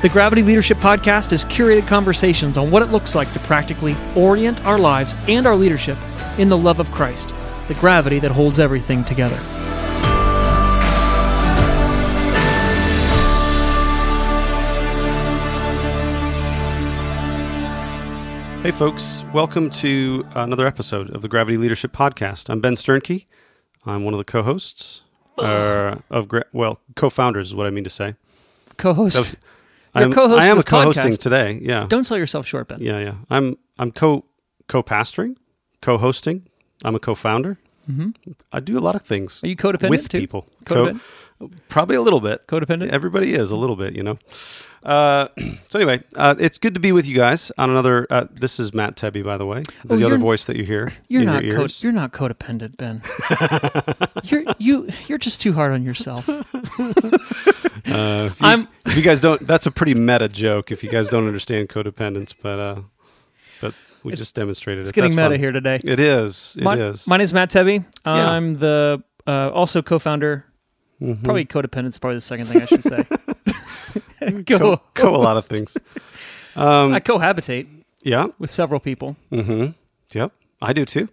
The Gravity Leadership Podcast is curated conversations on what it looks like to practically orient our lives and our leadership in the love of Christ, the gravity that holds everything together. Hey, folks, welcome to another episode of the Gravity Leadership Podcast. I'm Ben Sternke. I'm one of the co hosts, uh, of, Gra- well, co founders is what I mean to say. Co host. You're I'm, co-host I am co-hosting podcast. today. Yeah, Don't sell yourself short, Ben. yeah, yeah. I'm I'm co co-pastoring, co-hosting. I'm a co-founder. Mm-hmm. I do a lot of things. Are you codependent with too? people? Co- Codependent? Probably a little bit. Codependent? Everybody is a little bit, you know. Uh, so anyway, uh, it's good to be with you guys on another. Uh, this is Matt Tebbe, by the way, the Oh, other voice that you hear You're in not your co- you're not codependent, Ben. you're you you're just too hard on yourself. Uh, if, you, I'm- if you guys don't, that's a pretty meta joke. If you guys don't understand codependence, but uh, but we just demonstrated It's it. getting That's meta fun. here today. It is. It my, is. my name's Matt Tebbe. Yeah. I'm the uh, also co-founder. Mm-hmm. Probably codependence is probably the second thing I should say. Go. co, co a lot of things. Um, I cohabitate yeah. with several people. Mm-hmm. Yep. I do too.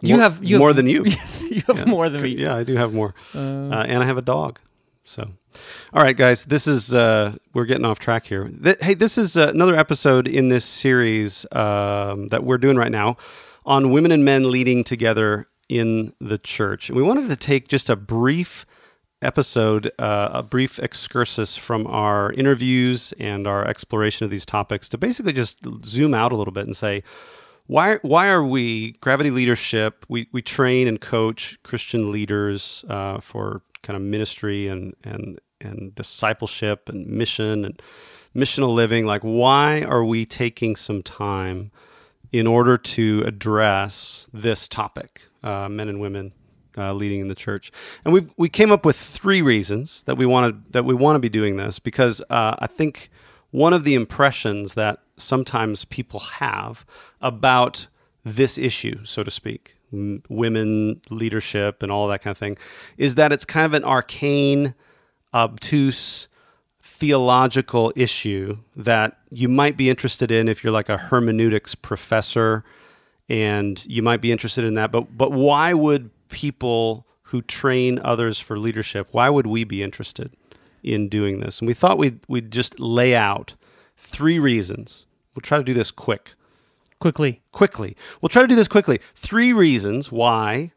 You More- have you more have, than you. Yes, you have more than me. Yeah, I do have more, uh, and I have a dog. So, all right, guys, this is uh, we're getting off track here. Th- hey, this is uh, another episode in this series um, that we're doing right now on women and men leading together in the church, and we wanted to take just a brief episode, uh, a brief excursus from our interviews and our exploration of these topics to basically just zoom out a little bit and say, why why are we gravity leadership? We, we train and coach christian leaders uh, for kind of ministry and and and discipleship and mission and missional living. Like why are we taking some time in order to address this topic uh, men and women uh, leading in the church. And we we came up with three reasons that we wanted that we want to be doing this because uh, i think one of the impressions that sometimes people have about this issue, so to speak, women leadership and all that kind of thing, is that it's kind of an arcane, obtuse, theological issue that you might be interested in if you're like a hermeneutics professor and you might be interested in that but but why would people who train others for leadership why would we be interested in doing this and we thought we'd, we'd just lay out three reasons we'll try to do this quick Quickly. quickly we'll try to do this quickly three reasons why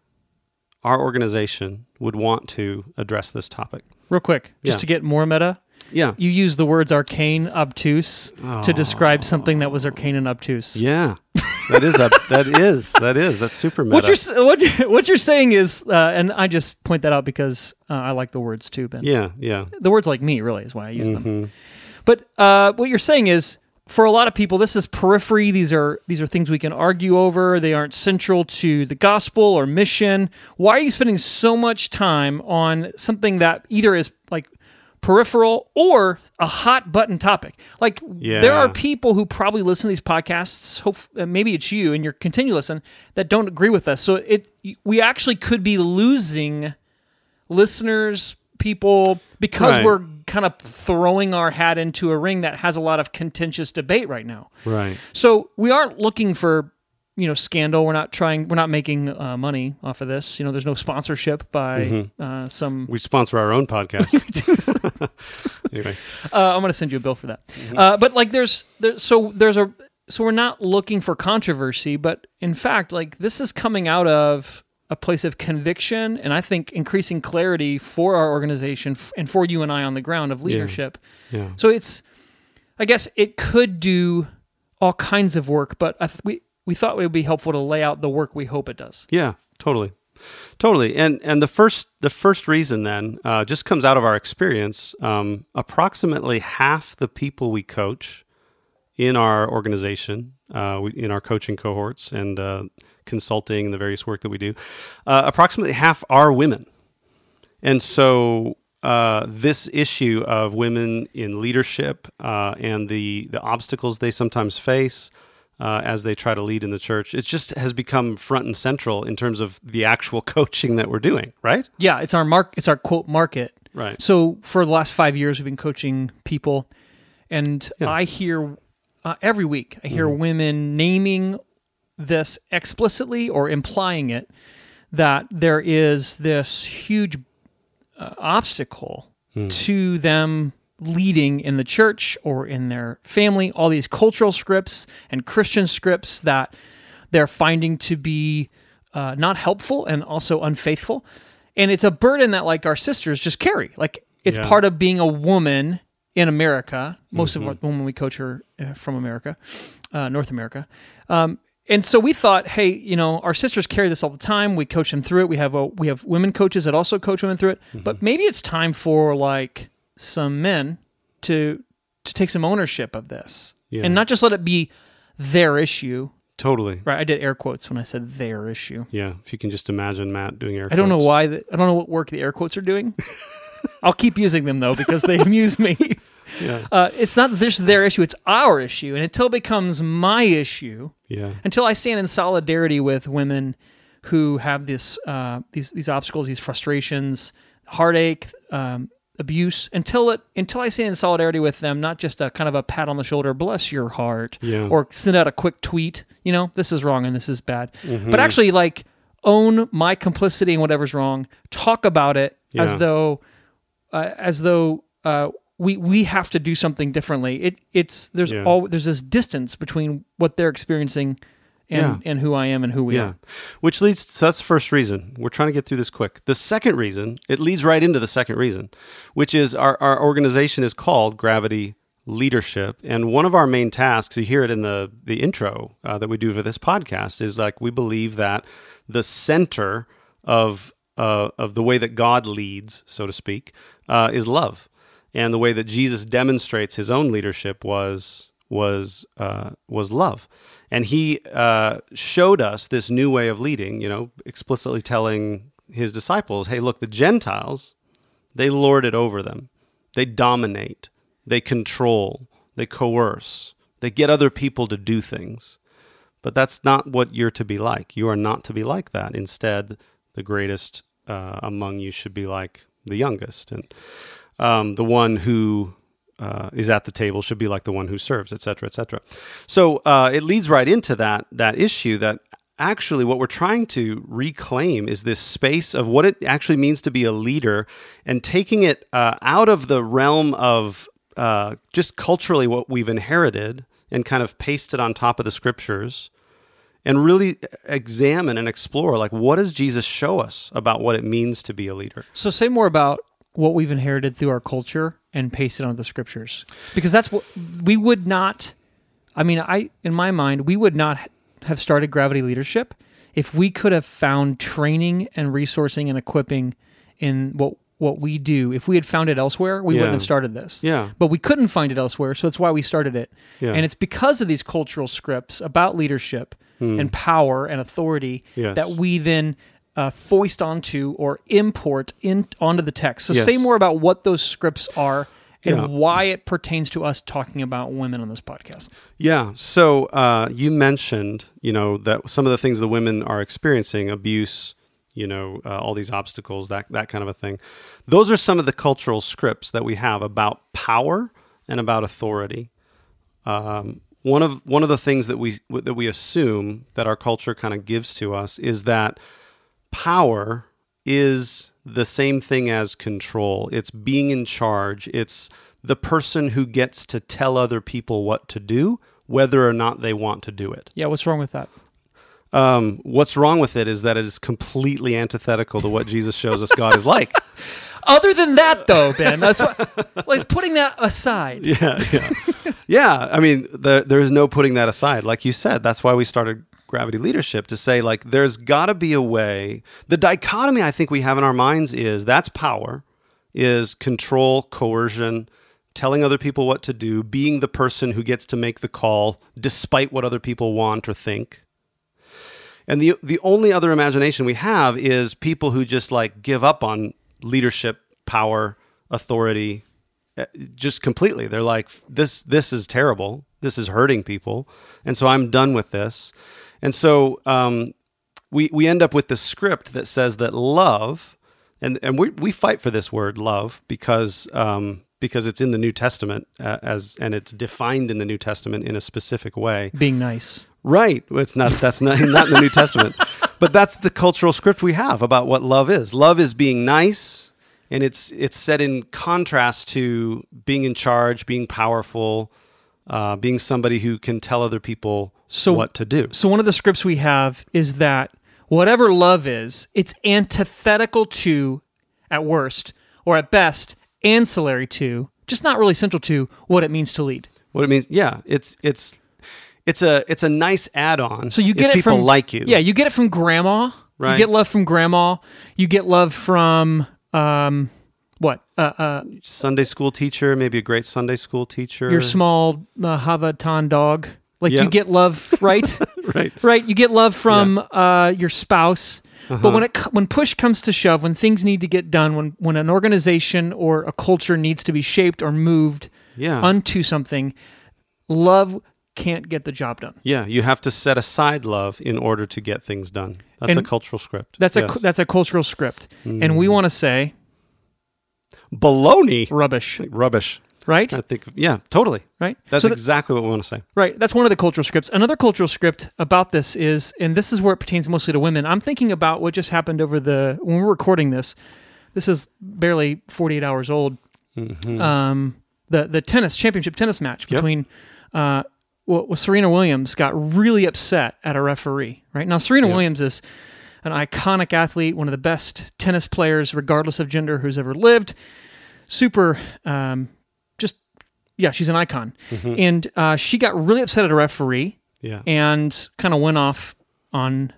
our organization would want to address this topic Real quick, just Yeah. to get more meta, Yeah. you use the words arcane, obtuse to oh. describe something that was arcane and obtuse. Yeah. That is a, that is that is that's super meta. What you're what, you- what you're saying is, uh, and I just point that out because uh, I like the words too, Ben. yeah, yeah. The words like me really is why I use Mm-hmm. them. But uh, what you're saying is, for a lot of people, this is periphery. These are these are things we can argue over. They aren't central to the gospel or mission. Why are you spending so much time on something that either is like peripheral or a hot button topic? Like there are people who probably listen to these podcasts. Hope maybe it's you and you're continue listen that don't agree with us. So it we actually could be losing listeners, people, because Right. we're kind of throwing our hat into a ring that has a lot of contentious debate right now. Right. So we aren't looking for, you know, scandal. We're not trying. We're not making uh, money off of this. You know, there's no sponsorship by Mm-hmm. uh, some. We sponsor our own podcast. anyway. Uh, I'm going to send you a bill for that. Uh, but like, there's there. So there's a. So we're not looking for controversy, but in fact, like this is coming out of a place of conviction and I think increasing clarity for our organization f- and for you and I on the ground of leadership. Yeah. So it's, I guess it could do all kinds of work, but I th- we we thought it would be helpful to lay out the work we hope it does. Yeah, totally, totally. And and the first the first reason then uh, just comes out of our experience. Um, approximately half the people we coach in our organization, uh, we, in our coaching cohorts and uh, consulting, and the various work that we do, uh, approximately half are women. And so uh, this issue of women in leadership uh, and the the obstacles they sometimes face uh, as they try to lead in the church, it just has become front and central in terms of the actual coaching that we're doing. Right? Yeah, it's our mark. It's our quote market. Right. So for the last five years, we've been coaching people, and I hear uh, every week I hear women naming this explicitly or implying it that there is this huge uh, obstacle to them leading in the church or in their family. All these cultural scripts and Christian scripts that they're finding to be uh, not helpful and also unfaithful. And it's a burden that like our sisters just carry. Like it's Yeah. part of being a woman in America. Most of our women we coach are uh, from America, uh, North America. Um, and so we thought, hey, you know, our sisters carry this all the time. We coach them through it. We have a, we have women coaches that also coach women through it. But maybe it's time for like some men to to take some ownership of this Yeah. and not just let it be their issue. Totally. Right? I did air quotes when I said their issue. Yeah. If you can just imagine Matt doing air. Quotes. I don't know why. The, I don't know what work the air quotes are doing. I'll keep using them though because they amuse me. Yeah. Uh, it's not this their issue; it's our issue, and until it becomes my issue, Yeah. until I stand in solidarity with women who have this uh, these these obstacles, these frustrations, heartache, um, abuse, until it until I stand in solidarity with them, not just a kind of a pat on the shoulder, bless your heart, Yeah. or send out a quick tweet, you know, this is wrong and this is bad, but actually like own my complicity in whatever's wrong, talk about it Yeah. as though uh, as though uh, we we have to do something differently. It it's there's Yeah. all there's this distance between what they're experiencing and Yeah. and who I am and who we Yeah. are. Which leads, so that's the first reason. We're trying to get through this quick. The second reason, it leads right into the second reason, which is our, our organization is called Gravity Leadership. And one of our main tasks, you hear it in the, the intro uh, that we do for this podcast, is like we believe that the center of, uh, of the way that God leads, so to speak, uh, is love. And the way that Jesus demonstrates his own leadership was was uh, was love, and he uh, showed us this new way of leading. You know, explicitly telling his disciples, "Hey, look, the Gentiles, they lord it over them, they dominate, they control, they coerce, they get other people to do things." But that's not what you're to be like. You are not to be like that. Instead, the greatest uh, among you should be like the youngest, and um, the one who uh, is at the table should be like the one who serves, et cetera, et cetera. So uh, it leads right into that that issue that actually what we're trying to reclaim is this space of what it actually means to be a leader and taking it uh, out of the realm of uh, just culturally what we've inherited and kind of pasted on top of the scriptures and really examine and explore like what does jesus show us about what it means to be a leader So say more about what we've inherited through our culture and paste it onto the scriptures because that's what we would not i mean i in my mind we would not have started gravity leadership if we could have found training and resourcing and equipping in what what we do if we had found it elsewhere we Yeah. wouldn't have started this Yeah. but we couldn't find it elsewhere so that's why we started it Yeah. and it's because of these cultural scripts about leadership hmm. and power and authority. Yes. that we then uh, foist onto or import in onto the text. So Yes. say more about what those scripts are and Yeah. why it pertains to us talking about women on this podcast. Yeah. So uh, you mentioned, you know, that some of the things the women are experiencing, abuse, you know, uh, all these obstacles, that that kind of a thing. Those are some of the cultural scripts that we have about power and about authority. Um, one of one of the things that we that we assume that our culture kind of gives to us is that power is the same thing as control. It's being in charge. It's the person who gets to tell other people what to do, whether or not they want to do it. Yeah, what's wrong with that? Um, what's wrong with it is that it is completely antithetical to what Jesus shows us God is like. Other than that, though, Ben, that's what, like putting that aside. Yeah, yeah, yeah. I mean, the, there is no putting that aside. Like you said, that's why we started Gravity Leadership to say, like, there's got to be a way. The dichotomy I think we have in our minds is that's power, is control, coercion, telling other people what to do, being the person who gets to make the call despite what other people want or think. And the the only other imagination we have is people who just like give up on leadership, power, authority, eh, just completely. They're like, this this is terrible. This is hurting people, and so I'm done with this. And so um, we we end up with the script that says that love, and and we we fight for this word love because. Um, because it's in the New Testament uh, as and it's defined in the New Testament in a specific way. Being nice. Right. It's not that's not not in the New Testament. But that's the cultural script we have about what love is. Love is being nice and it's it's set in contrast to being in charge, being powerful, uh, being somebody who can tell other people So- what to do. So one of the scripts we have is that whatever love is, it's antithetical to, at worst, or at best, ancillary to, just not really central to what it means to lead. What it means, yeah, it's it's it's a it's a nice add-on. So you get if it people from like you. Yeah, you get it from grandma. Right. You get love from grandma. You get love from um, what? Uh, uh, Sunday school teacher, maybe a great Sunday school teacher. your small uh, Havatan dog. Like Yeah. you get love, right? right. right. You get love from uh, your spouse. Uh-huh. But when it when push comes to shove, when things need to get done, when when an organization or a culture needs to be shaped or moved Yeah. unto something, love can't get the job done. yeah, you have to set aside love in order to get things done. That's a cultural script. That's a that's a cultural script, and we want to say baloney. rubbish, Rubbish. Right? I think, yeah, totally. Right. That's So that- exactly what we want to say. Right. That's one of the cultural scripts. Another cultural script about this is, and this is where it pertains mostly to women. I'm thinking about what just happened over the when we're recording this. This is barely 48 hours old. Um, the the tennis championship tennis match Yep. between uh, well, well, Serena Williams got really upset at a referee. Right now, Serena Yep. Williams is an iconic athlete, one of the best tennis players, regardless of gender, who's ever lived. Super, um, yeah, she's an icon, and uh, she got really upset at a referee Yeah. and kind of went off on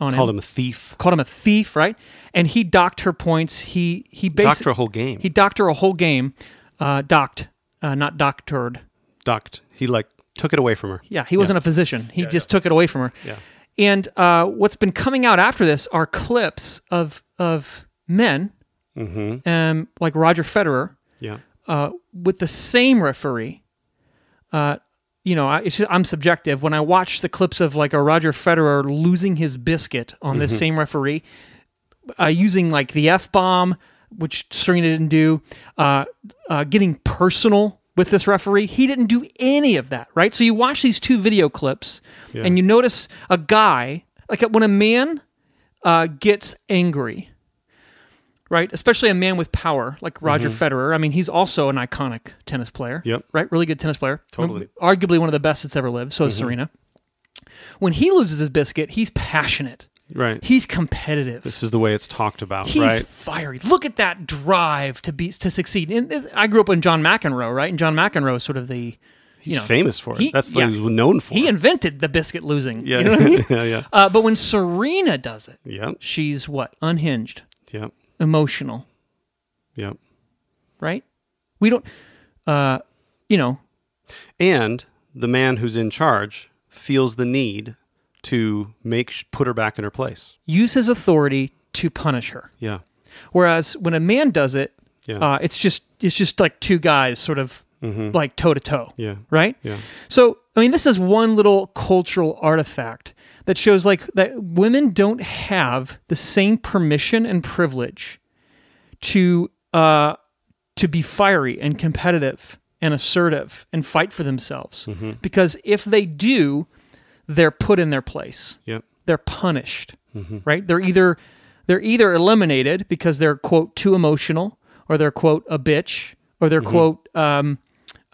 on Called him. him a thief. called him a thief, right? And he docked her points. He he Doctor a whole game. he docked her a whole game, uh, docked, uh, not doctored. Docked. He like took it away from her. Yeah, he wasn't a physician. He just took it away from her. Yeah. And uh, what's been coming out after this are clips of of men, Mm-hmm. um, like Roger Federer, Yeah. Uh, with the same referee. Uh, you know, I, it's just, I'm subjective. When I watch the clips of like a Roger Federer losing his biscuit on this same referee, uh, using like the f bomb, which Serena didn't do, uh, uh, getting personal with this referee, he didn't do any of that. Right. So you watch these two video clips, and you notice a guy like when a man uh, gets angry right? Especially a man with power like Roger Federer. I mean, he's also an iconic tennis player. Mm-hmm. Yep. Right? Really good tennis player. Totally. Arguably one of the best that's ever lived. So is Serena. When he loses his biscuit, he's passionate. Right. He's competitive. This is the way it's talked about, He's right? fiery. Look at that drive to be to succeed. And this, I grew up in John McEnroe, right? And John McEnroe is sort of the He's you know, famous for it. he- That's what yeah. he's known for. he invented the biscuit losing. yeah, You know what I mean? yeah, yeah, Uh, but when Serena does it, yeah, she's what? Unhinged, yeah, emotional, yeah. right? We don't, uh, you know, And the man who's in charge feels the need to make put her back in her place. use his authority to punish her. Yeah, Whereas when a man does it, Yeah. uh, it's just it's just like two guys sort of like toe to toe. yeah, Right? yeah, So, I mean, this is one little cultural artifact that shows like that women don't have the same permission and privilege to uh, to be fiery and competitive and assertive and fight for themselves. Because if they do, they're put in their place. yeah, They're punished. Right? They're either they're either eliminated because they're quote too emotional, or they're quote a bitch, or they're quote um,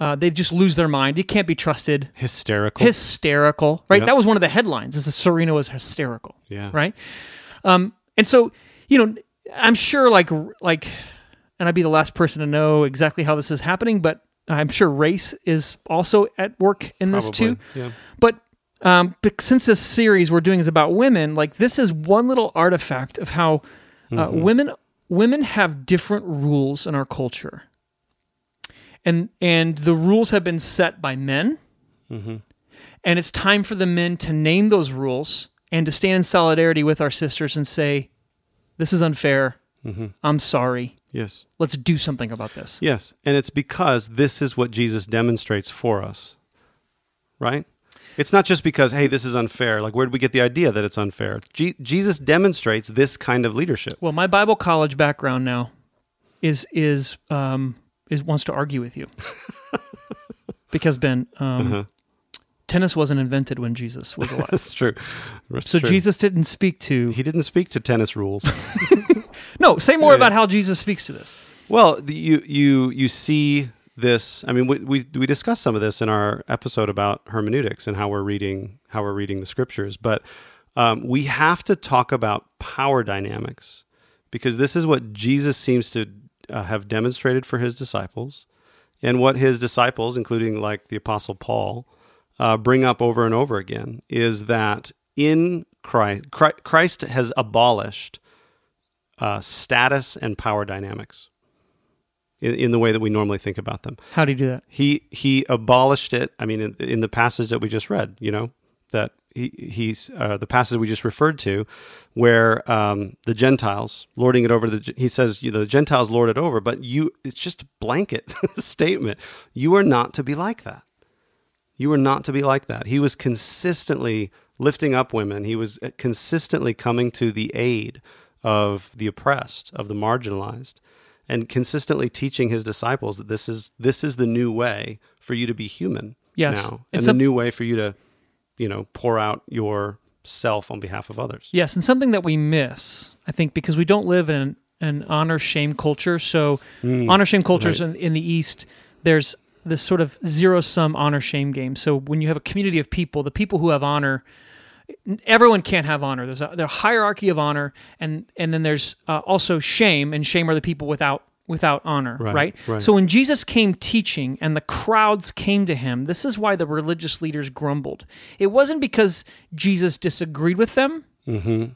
uh, they just lose their mind. You can't be trusted hysterical. hysterical, right? Yep. That was one of the headlines. Is that Serena was hysterical, Yeah. right? Um, and so you know, I'm sure like like, and I'd be the last person to know exactly how this is happening, but I'm sure race is also at work in this too. yeah. But um, but since this series we're doing is about women, like this is one little artifact of how uh, Mm-hmm. women women have different rules in our culture, and and the rules have been set by men, Mm-hmm. and it's time for the men to name those rules and to stand in solidarity with our sisters and say, "This is unfair. Mm-hmm. I'm sorry. Yes. Let's do something about this." Yes. And it's because this is what Jesus demonstrates for us, right? It's not just because, hey, this is unfair. Like, where did we get the idea that it's unfair? Je- Jesus demonstrates this kind of leadership. Well, my Bible college background now is is um is wants to argue with you because Ben, um, Uh-huh. tennis wasn't invented when Jesus was alive. That's true. That's so true. Jesus didn't speak to. he didn't speak to tennis rules. No, say more Yeah. about how Jesus speaks to this. Well, the, you you you see this. I mean, we, we we discussed some of this in our episode about hermeneutics and how we're reading how we're reading the scriptures. But um, we have to talk about power dynamics because this is what Jesus seems to uh, have demonstrated for his disciples, and what his disciples, including like the Apostle Paul, uh, bring up over and over again is that in Christ, Christ has abolished uh, status and power dynamics in, in the way that we normally think about them. How do you do that? He he abolished it. I mean, in, in the passage that we just read, you know, that he he's uh, the passage we just referred to, where um, the Gentiles lording it over the. He says you know, the Gentiles lord it over, but you it's just a blanket statement. You are not to be like that. You are not to be like that. He was consistently lifting up women. He was uh, consistently coming to the aid of the oppressed, of the marginalized, and consistently teaching his disciples that this is this is the new way for you to be human Yes. now, and And the some- new way for you to, you know, pour out yourself on behalf of others. Yes, and something that we miss, I think, because we don't live in an, an honor shame culture. So, honor shame cultures in, in the East, there's this sort of zero sum honor shame game. So, when you have a community of people, the people who have honor, everyone can't have honor. There's a, there's a hierarchy of honor, and and then there's uh, also shame, and shame are the people without without honor, Right, right, right. So when Jesus came teaching and the crowds came to him, this is why the religious leaders grumbled. It wasn't because Jesus disagreed with them mm-hmm.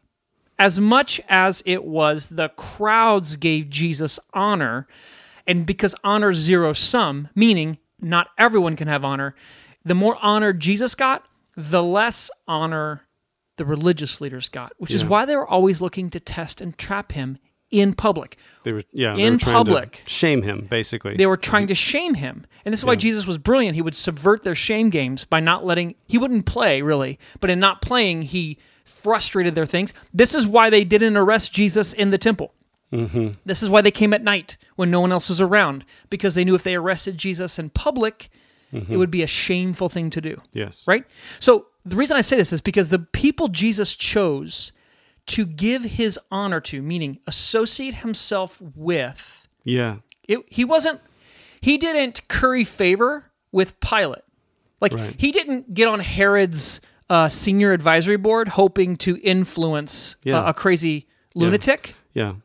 as much as it was the crowds gave Jesus honor, and because honor zero sum, meaning not everyone can have honor, the more honor Jesus got, the less honor the religious leaders got, which is why they were always looking to test and trap him in public. They were yeah In were public. to shame him basically. They were trying to shame him. And this is why Jesus was brilliant. He would subvert their shame games by not letting, he wouldn't play really, but in not playing, he frustrated their things. This is why they didn't arrest Jesus in the temple. Mm-hmm. This is why they came at night when no one else was around, because they knew if they arrested Jesus in public, Mm-hmm. it would be a shameful thing to do. yes Right? So the reason I say this is because the people Jesus chose to give his honor to, meaning associate himself with, yeah it, he wasn't he didn't curry favor with Pilate. Like Right. he didn't get on Herod's uh, senior advisory board hoping to influence Yeah. uh, a crazy lunatic. Yeah.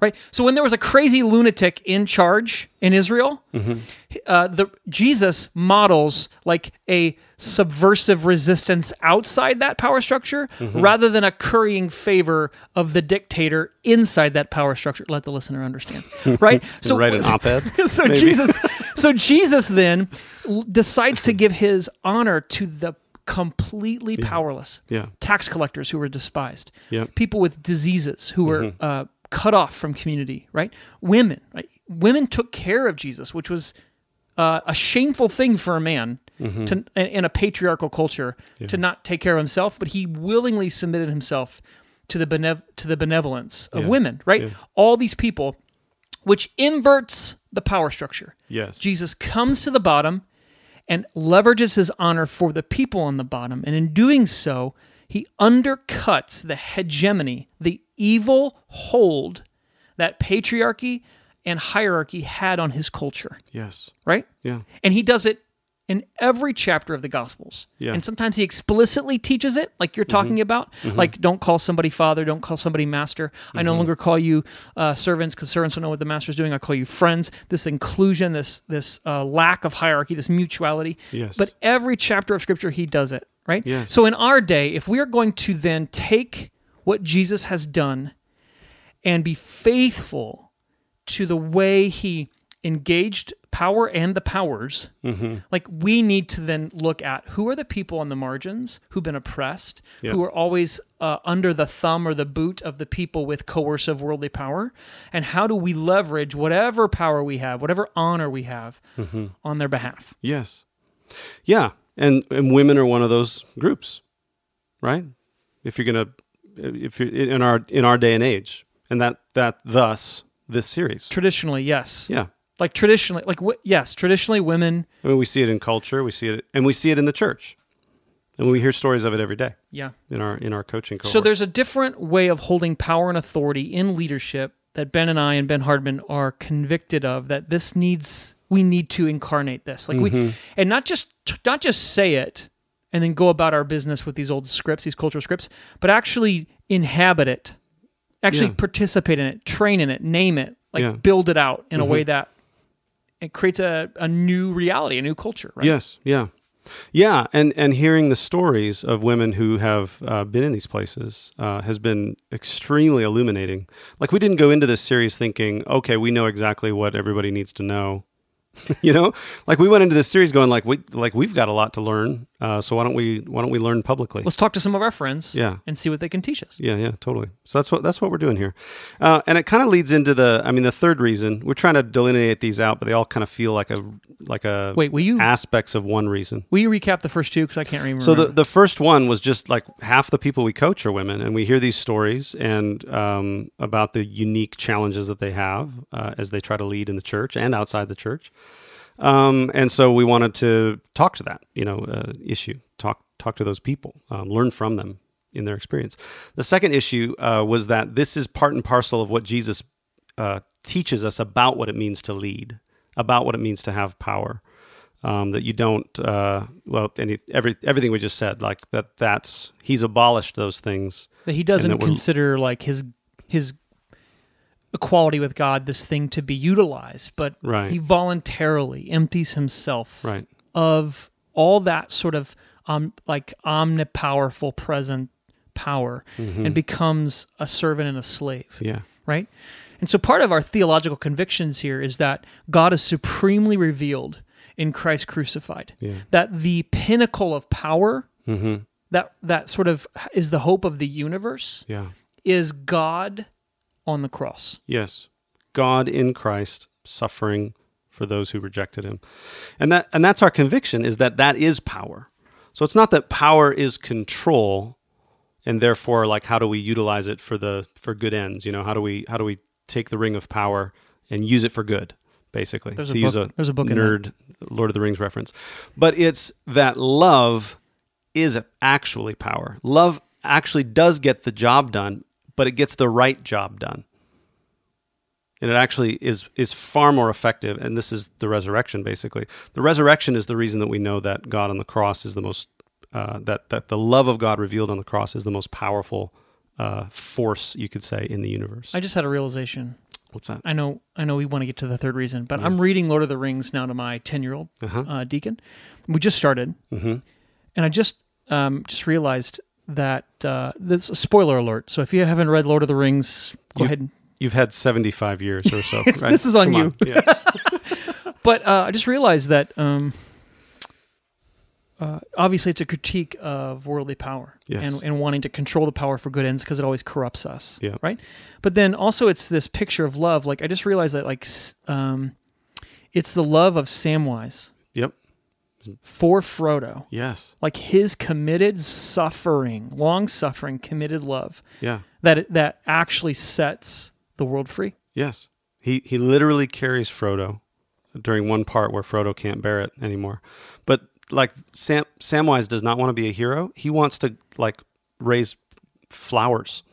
Right. So when there was a crazy lunatic in charge in Israel, uh, the Jesus models like a subversive resistance outside that power structure, rather than a currying favor of the dictator inside that power structure. Let the listener understand. Right. so Write an op-ed. so maybe? Jesus, so Jesus then decides to give his honor to the completely powerless Yeah. tax collectors who were despised. Mm-hmm. people with diseases who were uh, cut off from community, right? Women, right? Women took care of Jesus, which was uh, a shameful thing for a man Mm-hmm. to in a patriarchal culture to not take care of himself, but he willingly submitted himself to the benev- to the benevolence of Yeah. women, right? Yeah. All these people, which inverts the power structure. Yes. Jesus comes to the bottom and leverages his honor for the people on the bottom. And in doing so, he undercuts the hegemony, the evil hold that patriarchy and hierarchy had on his culture, Yes. right? Yeah. And he does it in every chapter of the Gospels. Yeah. Mm-hmm. And sometimes he explicitly teaches it, like you're talking about. Like, don't call somebody father, don't call somebody master. I Mm-hmm. no longer call you uh, servants because servants don't know what the master's doing. I call you friends. This inclusion, this this uh, lack of hierarchy, this mutuality. Yes. But every chapter of Scripture, he does it, right? Yes. So in our day, if we are going to then take what Jesus has done and be faithful to the way he engaged power and the powers, Mm-hmm. like we need to then look at who are the people on the margins who've been oppressed, Yeah. who are always uh, under the thumb or the boot of the people with coercive worldly power, and how do we leverage whatever power we have, whatever honor we have Mm-hmm. on their behalf? Yes. Yeah. And and women are one of those groups, right? If you're gonna, if in our in our day and age, and that that thus this series. Traditionally, yes. Yeah. Like traditionally, like w- yes, traditionally women, I mean, we see it in culture. We see it, and we see it in the church, and we hear stories of it every day yeah. in our in our coaching. Cohort. So there's a different way of holding power and authority in leadership that Ben and I and Ben Hardman are convicted of that this needs we need to incarnate this. Like Mm-hmm. we and not just not just say it and then go about our business with these old scripts, these cultural scripts, but actually inhabit it. Actually Yeah. participate in it, train in it, name it, like Yeah. Mm-hmm. build it out in a way that it creates a, a new reality, a new culture, right? Yes, yeah, yeah, and and hearing the stories of women who have uh, been in these places uh, has been extremely illuminating. Like we didn't go into this series thinking, okay, we know exactly what everybody needs to know. you know, like we went into this series going like we like we've got a lot to learn. Uh, so why don't we why don't we learn publicly? Let's talk to some of our friends Yeah. and see what they can teach us. Yeah, yeah, totally. So that's what that's what we're doing here, uh, and it kind of leads into the. I mean, the third reason we're trying to delineate these out, but they all kind of feel like a like a Wait, will you aspects of one reason. will you recap the first two because I can't remember. So the, the first one was just like half the people we coach are women, and we hear these stories and um, about the unique challenges that they have uh, as they try to lead in the church and outside the church. Um, and so we wanted to talk to that, you know, uh, issue. Talk talk to those people, um, learn from them in their experience. The second issue uh, was that this is part and parcel of what Jesus uh, teaches us about what it means to lead, about what it means to have power um, that you don't uh, well any every everything we just said like that that's he's abolished those things that he doesn't that consider like his his equality with God this thing to be utilized, but Right. he voluntarily empties himself right of all that sort of um like omnipowerful present power and becomes a servant and a slave. yeah right? And so part of our theological convictions here is that God is supremely revealed in Christ crucified. Yeah. That the pinnacle of power, mm-hmm. that that sort of is the hope of the universe, yeah is God on the cross. yes. God in christ suffering for those who rejected him. And that and that's our conviction is that that is power. So it's not that power is control and therefore like how do we utilize it for the for good ends? You know how do we how do we take the ring of power and use it for good basically? There's a to use book- a there's a book nerd lord of the rings reference. But it's that love is actually power. Love actually does get the job done but it gets the right job done and it actually is is far more effective and this is the resurrection basically the resurrection is the reason that we know that god on the cross is the most uh, that that the love of God revealed on the cross is the most powerful uh, force you could say in the universe. I just had a realization. What's that? I know, I know, we want to get to the third reason, but I'm reading Lord of the Rings now to my ten year old Uh-huh. uh, deacon. We just started, Mm-hmm. and I just um, just realized that uh, this spoiler alert. So if you haven't read Lord of the Rings, go You- ahead. You've had seventy five years or so. Right? this is on Come you. Yeah. but uh, I just realized that um, uh, obviously it's a critique of worldly power Yes. and, and wanting to control the power for good ends because it always corrupts us. Yeah. Right. But then also it's this picture of love. Like I just realized that like um, it's the love of Samwise. For Frodo. Yes. Like his committed suffering, long suffering, committed love Yeah. that that actually sets the world free. Yes. He he literally carries Frodo during one part where Frodo can't bear it anymore. But like Sam Samwise does not want to be a hero. He wants to like raise flowers.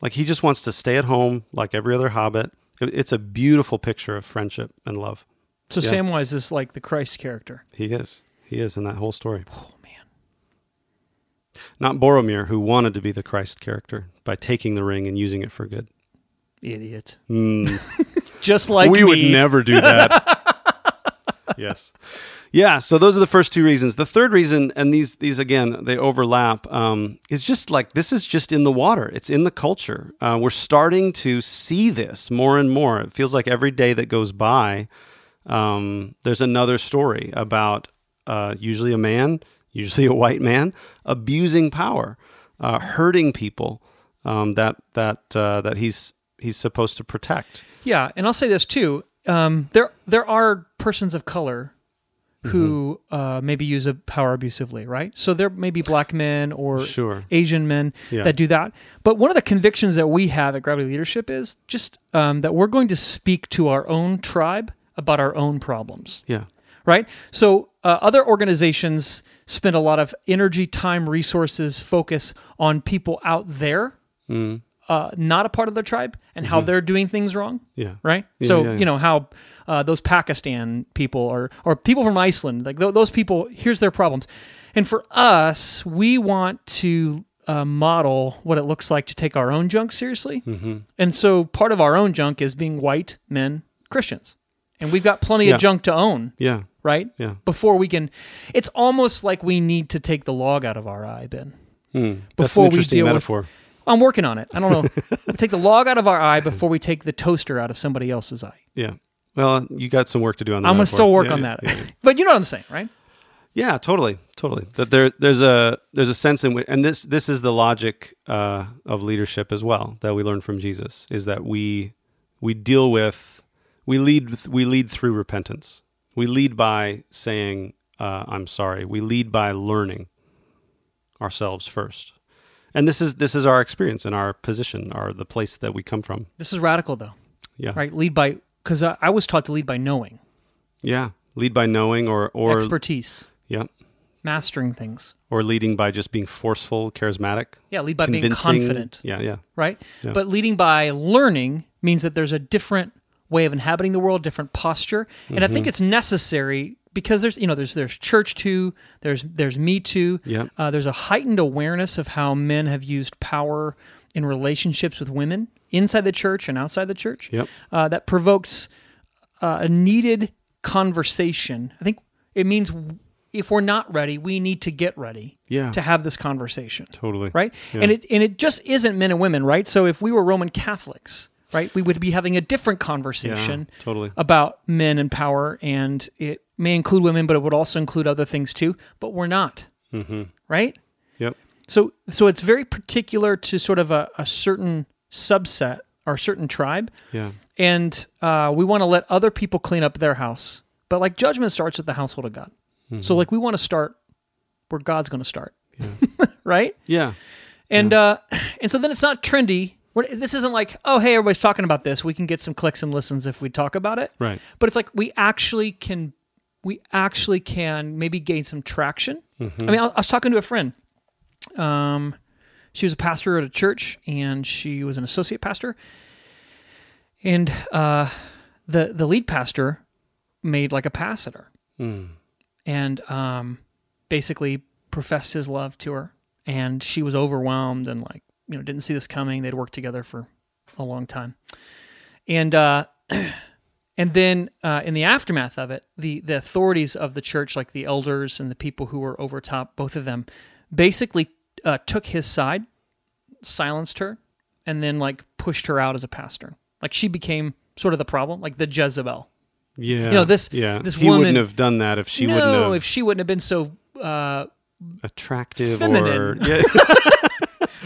Like he just wants to stay at home like every other hobbit. It- It's a beautiful picture of friendship and love. So Yeah. Samwise is like the Christ character. He is. He is in that whole story. Oh man. Not Boromir, who wanted to be the Christ character by taking the ring and using it for good. Idiot. Mm. Just like we would never do that. yes. Yeah, so those are the first two reasons. The third reason, and these these again they overlap, um, is just like this is just in the water. It's in the culture. Uh, we're starting to see this more and more. It feels like every day that goes by, um, there's another story about uh, usually a man, usually a white man, abusing power, uh, hurting people um, that that uh, that he's he's supposed to protect. Yeah, and I'll say this too. Um, there there are persons of color who Mm-hmm. uh, maybe use a power abusively, right? So there may be black men or Sure. Asian men Yeah. that do that. But one of the convictions that we have at Gravity Leadership is just um, that we're going to speak to our own tribe about our own problems Yeah. right? So uh, other organizations spend a lot of energy, time, resources, focus on people out there, Mm. uh, not a part of their tribe, and how they're doing things wrong. Mm-hmm. Yeah. Right. Yeah, so yeah, yeah. you know how uh, those Pakistan people or or people from Iceland, like th- those people, here's their problems, and for us, we want to. Uh, model what it looks like to take our own junk seriously, Mm-hmm. and so part of our own junk is being white men Christians, and we've got plenty Yeah. of junk to own Yeah. Right? Yeah. Before we can, it's almost like we need to take the log out of our eye, Ben. Hmm. Before we deal with- I'm working on it. I don't know. we take the log out of our eye before we take the toaster out of somebody else's eye. yeah. Well, you got some work to do on that. I'm gonna metaphor. still work Yeah, on yeah, that. Yeah. but you know what I'm saying, right? Yeah, totally, totally. That there, there's a there's a sense in which, and this this is the logic uh, of leadership as well that we learn from Jesus is that we we deal with we lead we lead through repentance. We lead by saying uh, I'm sorry. We lead by learning ourselves first, and this is this is our experience and our position, our the place that we come from. This is radical, though, Yeah, right? Lead by because I, I was taught to lead by knowing, Yeah, lead by knowing or or expertise, yeah, mastering things. or leading by just being forceful, charismatic. Yeah, lead by being confident, Yeah, yeah. right? Yeah. But leading by learning means that there's a different way of inhabiting the world, different posture, and I think Mm-hmm. it's necessary because there's you know there's there's church too, there's there's me too. Yeah. Uh, there's a heightened awareness of how men have used power in relationships with women inside the church and outside the church. Yep. Uh, that provokes uh, a needed conversation. I think it means if we're not ready, we need to get ready Yeah. to have this conversation Totally. right? Yeah. And it and it just isn't men and women, right? So if we were Roman Catholics, right, we would be having a different conversation Yeah, totally. about men and power, and it may include women, but it would also include other things too. But we're not, Mm-hmm. right? Yep. So so it's very particular to sort of a, a certain subset or certain tribe, Yeah. and uh, we want to let other people clean up their house. But like judgment starts with the household of God. Mm-hmm. So like we want to start where God's going to start, right? Yeah. And uh, and so then it's not trendy. We're, this isn't like, oh, hey, everybody's talking about this. We can get some clicks and listens if we talk about it. Right. But it's like we actually can, we actually can maybe gain some traction. Mm-hmm. I mean, I, I was talking to a friend. Um, she was a pastor at a church, and she was an associate pastor. And uh, the the lead pastor made like a pass at her, Mm. and um, basically professed his love to her, and she was overwhelmed and like you know didn't see this coming. They'd worked together for a long time, and uh, and then uh, in the aftermath of it, the the authorities of the church, like the elders and the people who were over top, both of them, basically uh, took his side, silenced her, and then like pushed her out as a pastor. Like she became sort of the problem, like the Jezebel. Yeah. You know, this- Yeah. this he woman- wouldn't have done that if she no, wouldn't have if she wouldn't have been so uh, attractive feminine. or yeah.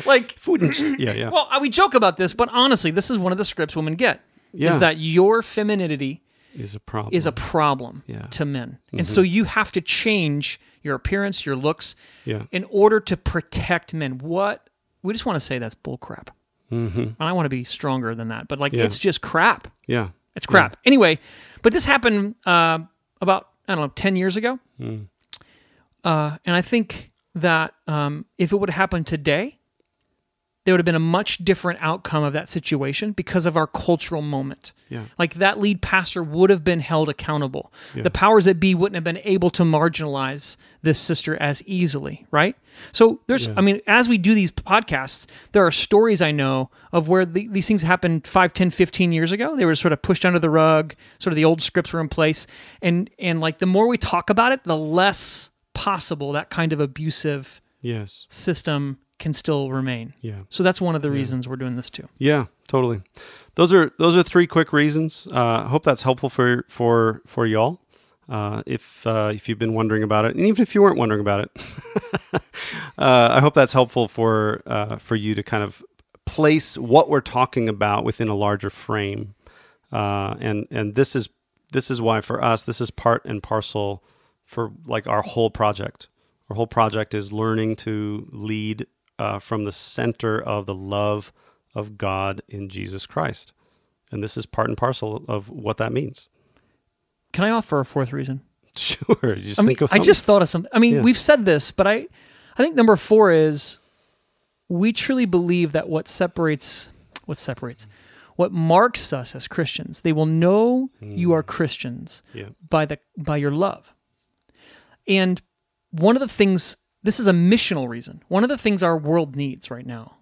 like wouldn't yeah yeah Well, uh, we joke about this, but honestly, this is one of the scripts women get. Yeah. Is that your femininity is a problem. is a problem Yeah. Mm-hmm. to men. And so you have to change your appearance, your looks, Yeah. in order to protect men. What we just want to say that's bullcrap. Mm-hmm. And I want to be stronger than that, but like Yeah. it's just crap. yeah. It's crap. Anyway, but this happened uh, about I don't know ten years ago, Hmm. uh, and I think that um, if it would happen today, there would have been a much different outcome of that situation because of our cultural moment. Yeah. Like that lead pastor would have been held accountable. The powers that be wouldn't have been able to marginalize this sister as easily, right? So there's, I mean, as we do these podcasts, there are stories I know of where the, these things happened 5, 10, 15 years ago. They were sort of pushed under the rug, sort of the old scripts were in place. And, and like the more we talk about it, the less possible that kind of abusive Yes. system can still remain. Yeah. So that's one of the reasons we're doing this too. Yeah, totally. Those are those are three quick reasons. Uh, I hope that's helpful for for for y'all. Uh, if uh, if you've been wondering about it, and even if you weren't wondering about it, uh, I hope that's helpful for uh, for you to kind of place what we're talking about within a larger frame. Uh, and and this is this is why for us this is part and parcel for like our whole project. Our whole project is learning to lead uh, from the center of the love of God in Jesus Christ. And this is part and parcel of what that means. Can I offer a fourth reason? Sure. You just I mean, I just thought of something. I mean, Yeah. we've said this, but I, I think number four is we truly believe that what separates, what separates, what marks us as Christians, they will know you are Christians Yeah. by the by your love. And one of the things, this is a missional reason. One of the things our world needs right now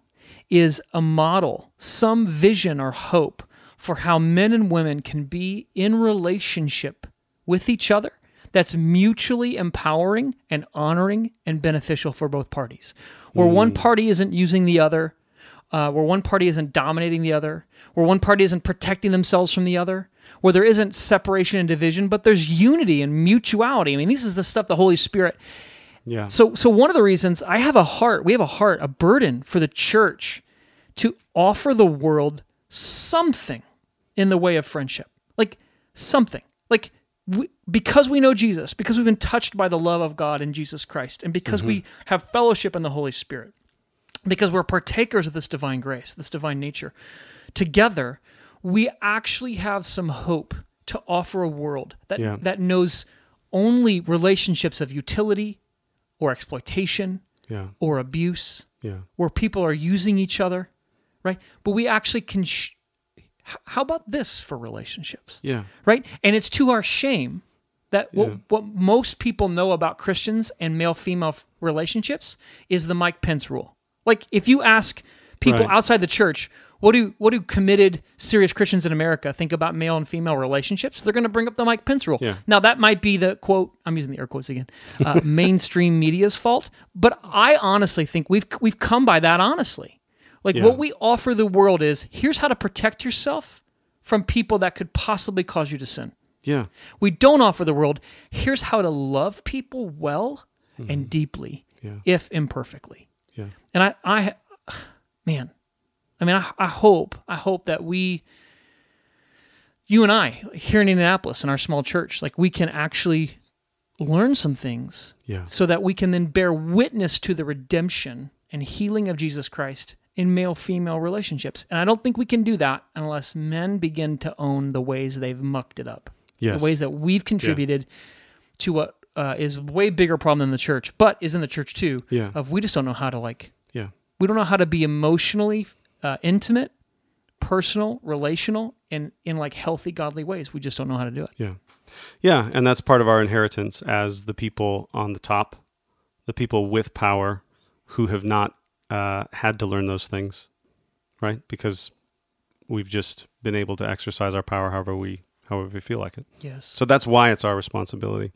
is a model, some vision or hope for how men and women can be in relationship with each other that's mutually empowering and honoring and beneficial for both parties. Where one party isn't using the other, uh, where one party isn't dominating the other, where one party isn't protecting themselves from the other, where there isn't separation and division, but there's unity and mutuality. I mean, this is the stuff the Holy Spirit yeah. so, so one of the reasons I have a heart, we have a heart, a burden for the church to offer the world something in the way of friendship, like something, like we, because we know Jesus, because we've been touched by the love of God in Jesus Christ, and because we mm-hmm. have fellowship in the Holy Spirit, because we're partakers of this divine grace, this divine nature, together, we actually have some hope to offer a world that Yeah. that knows only relationships of utility or exploitation yeah. or abuse Yeah. where people are using each other, right? But we actually can. Sh- how about this for relationships? Yeah. right? And it's to our shame that what, Yeah. what most people know about Christians and male female relationships is the Mike Pence rule. Like if you ask people Right. outside the church, what do what do committed serious Christians in America think about male and female relationships? They're going to bring up the Mike Pence rule. Yeah. Now that might be the quote. I'm using the air quotes again. Uh, mainstream media's fault, but I honestly think we've we've come by that honestly. Like Yeah. what we offer the world is here's how to protect yourself from people that could possibly cause you to sin. Yeah. We don't offer the world here's how to love people well and deeply, Mm-hmm. Yeah. if imperfectly. Yeah. And I, I, man, I mean, I, I hope, I hope that we, you and I, here in Indianapolis in our small church, like we can actually learn some things Yeah. so that we can then bear witness to the redemption and healing of Jesus Christ in male female relationships. And I don't think we can do that unless men begin to own the ways they've mucked it up. Yes. The ways that we've contributed to what uh, is way bigger problem than the church, but is in the church too. Yeah. Of we just don't know how to like, Yeah. We don't know how to be emotionally uh, intimate, personal, relational, and in like healthy, godly ways. We just don't know how to do it. Yeah. Yeah. And that's part of our inheritance as the people on the top the people with power who have not uh, had to learn those things, right? Because we've just been able to exercise our power however we however we feel like it. Yes. So that's why it's our responsibility.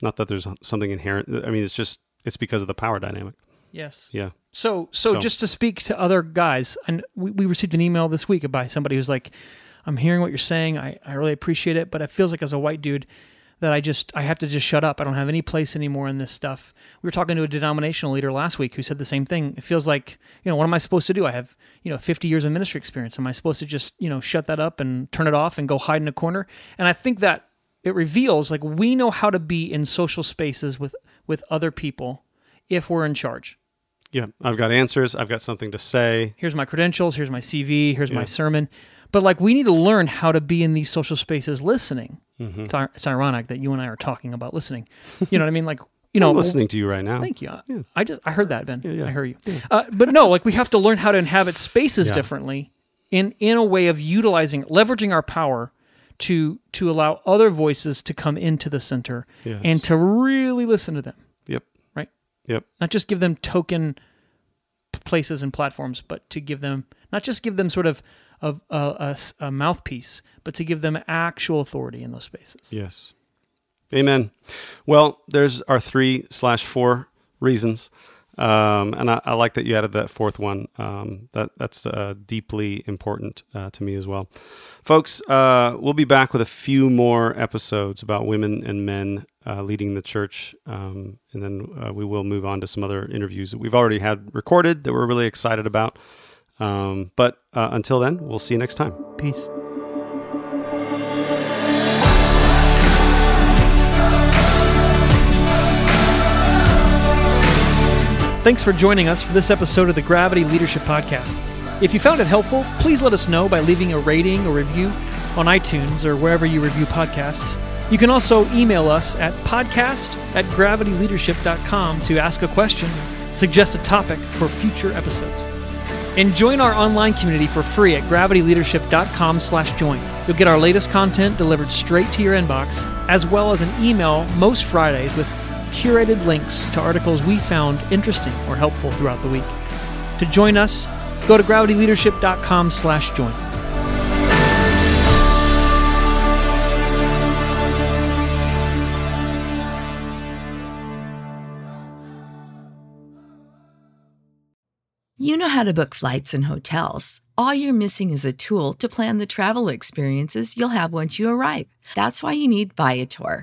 Not that there's something inherent. I mean, it's just it's because of the power dynamic. Yes. Yeah. So, so, So- just to speak to other guys, and we, we received an email this week by somebody who's like, "I'm hearing what you're saying. I, I really appreciate it, but it feels like as a white dude that I just I have to just shut up. I don't have any place anymore in this stuff." We were talking to a denominational leader last week who said the same thing. It feels like you know what am I supposed to do? I have you know 50 years of ministry experience. Am I supposed to just you know shut that up and turn it off and go hide in a corner? And I think that it reveals like we know how to be in social spaces with with other people if we're in charge. Yeah. I've got answers. I've got something to say. here's my credentials, here's my CV, here's my sermon. But like we need to learn how to be in these social spaces listening. Mm-hmm. It's, it's ironic that you and I are talking about listening. You know what I mean? Like, you know, I'm listening to you right now. Thank you. I just I heard that, Ben. yeah. I heard you. Uh, but no, like we have to learn how to inhabit spaces Yeah. differently in in a way of utilizing leveraging our power to to allow other voices to come into the center Yes. and to really listen to them, Yep. not just give them token places and platforms, but to give them not just give them sort of a mouthpiece, but to give them actual authority in those spaces. Yes. Amen. Well, there's our three slash four reasons. Um, and I, I like that you added that fourth one. Um, that that's uh, deeply important uh, to me as well, folks. Uh, we'll be back with a few more episodes about women and men uh, leading the church, um, and then uh, we will move on to some other interviews that we've already had recorded that we're really excited about. Um, but uh, until then, we'll see you next time. Peace. Thanks for joining us for this episode of the Gravity Leadership Podcast. If you found it helpful, please let us know by leaving a rating or review on iTunes or wherever you review podcasts. You can also email us at podcast at gravityleadership.com to ask a question, suggest a topic for future episodes. And join our online community for free at gravityleadership.com slash join. You'll get our latest content delivered straight to your inbox, as well as an email most Fridays with curated links to articles we found interesting or helpful throughout the week. To join us, go to gravityleadership.com slash join. You know how to book flights and hotels. All you're missing is a tool to plan the travel experiences you'll have once you arrive. That's why you need Viator.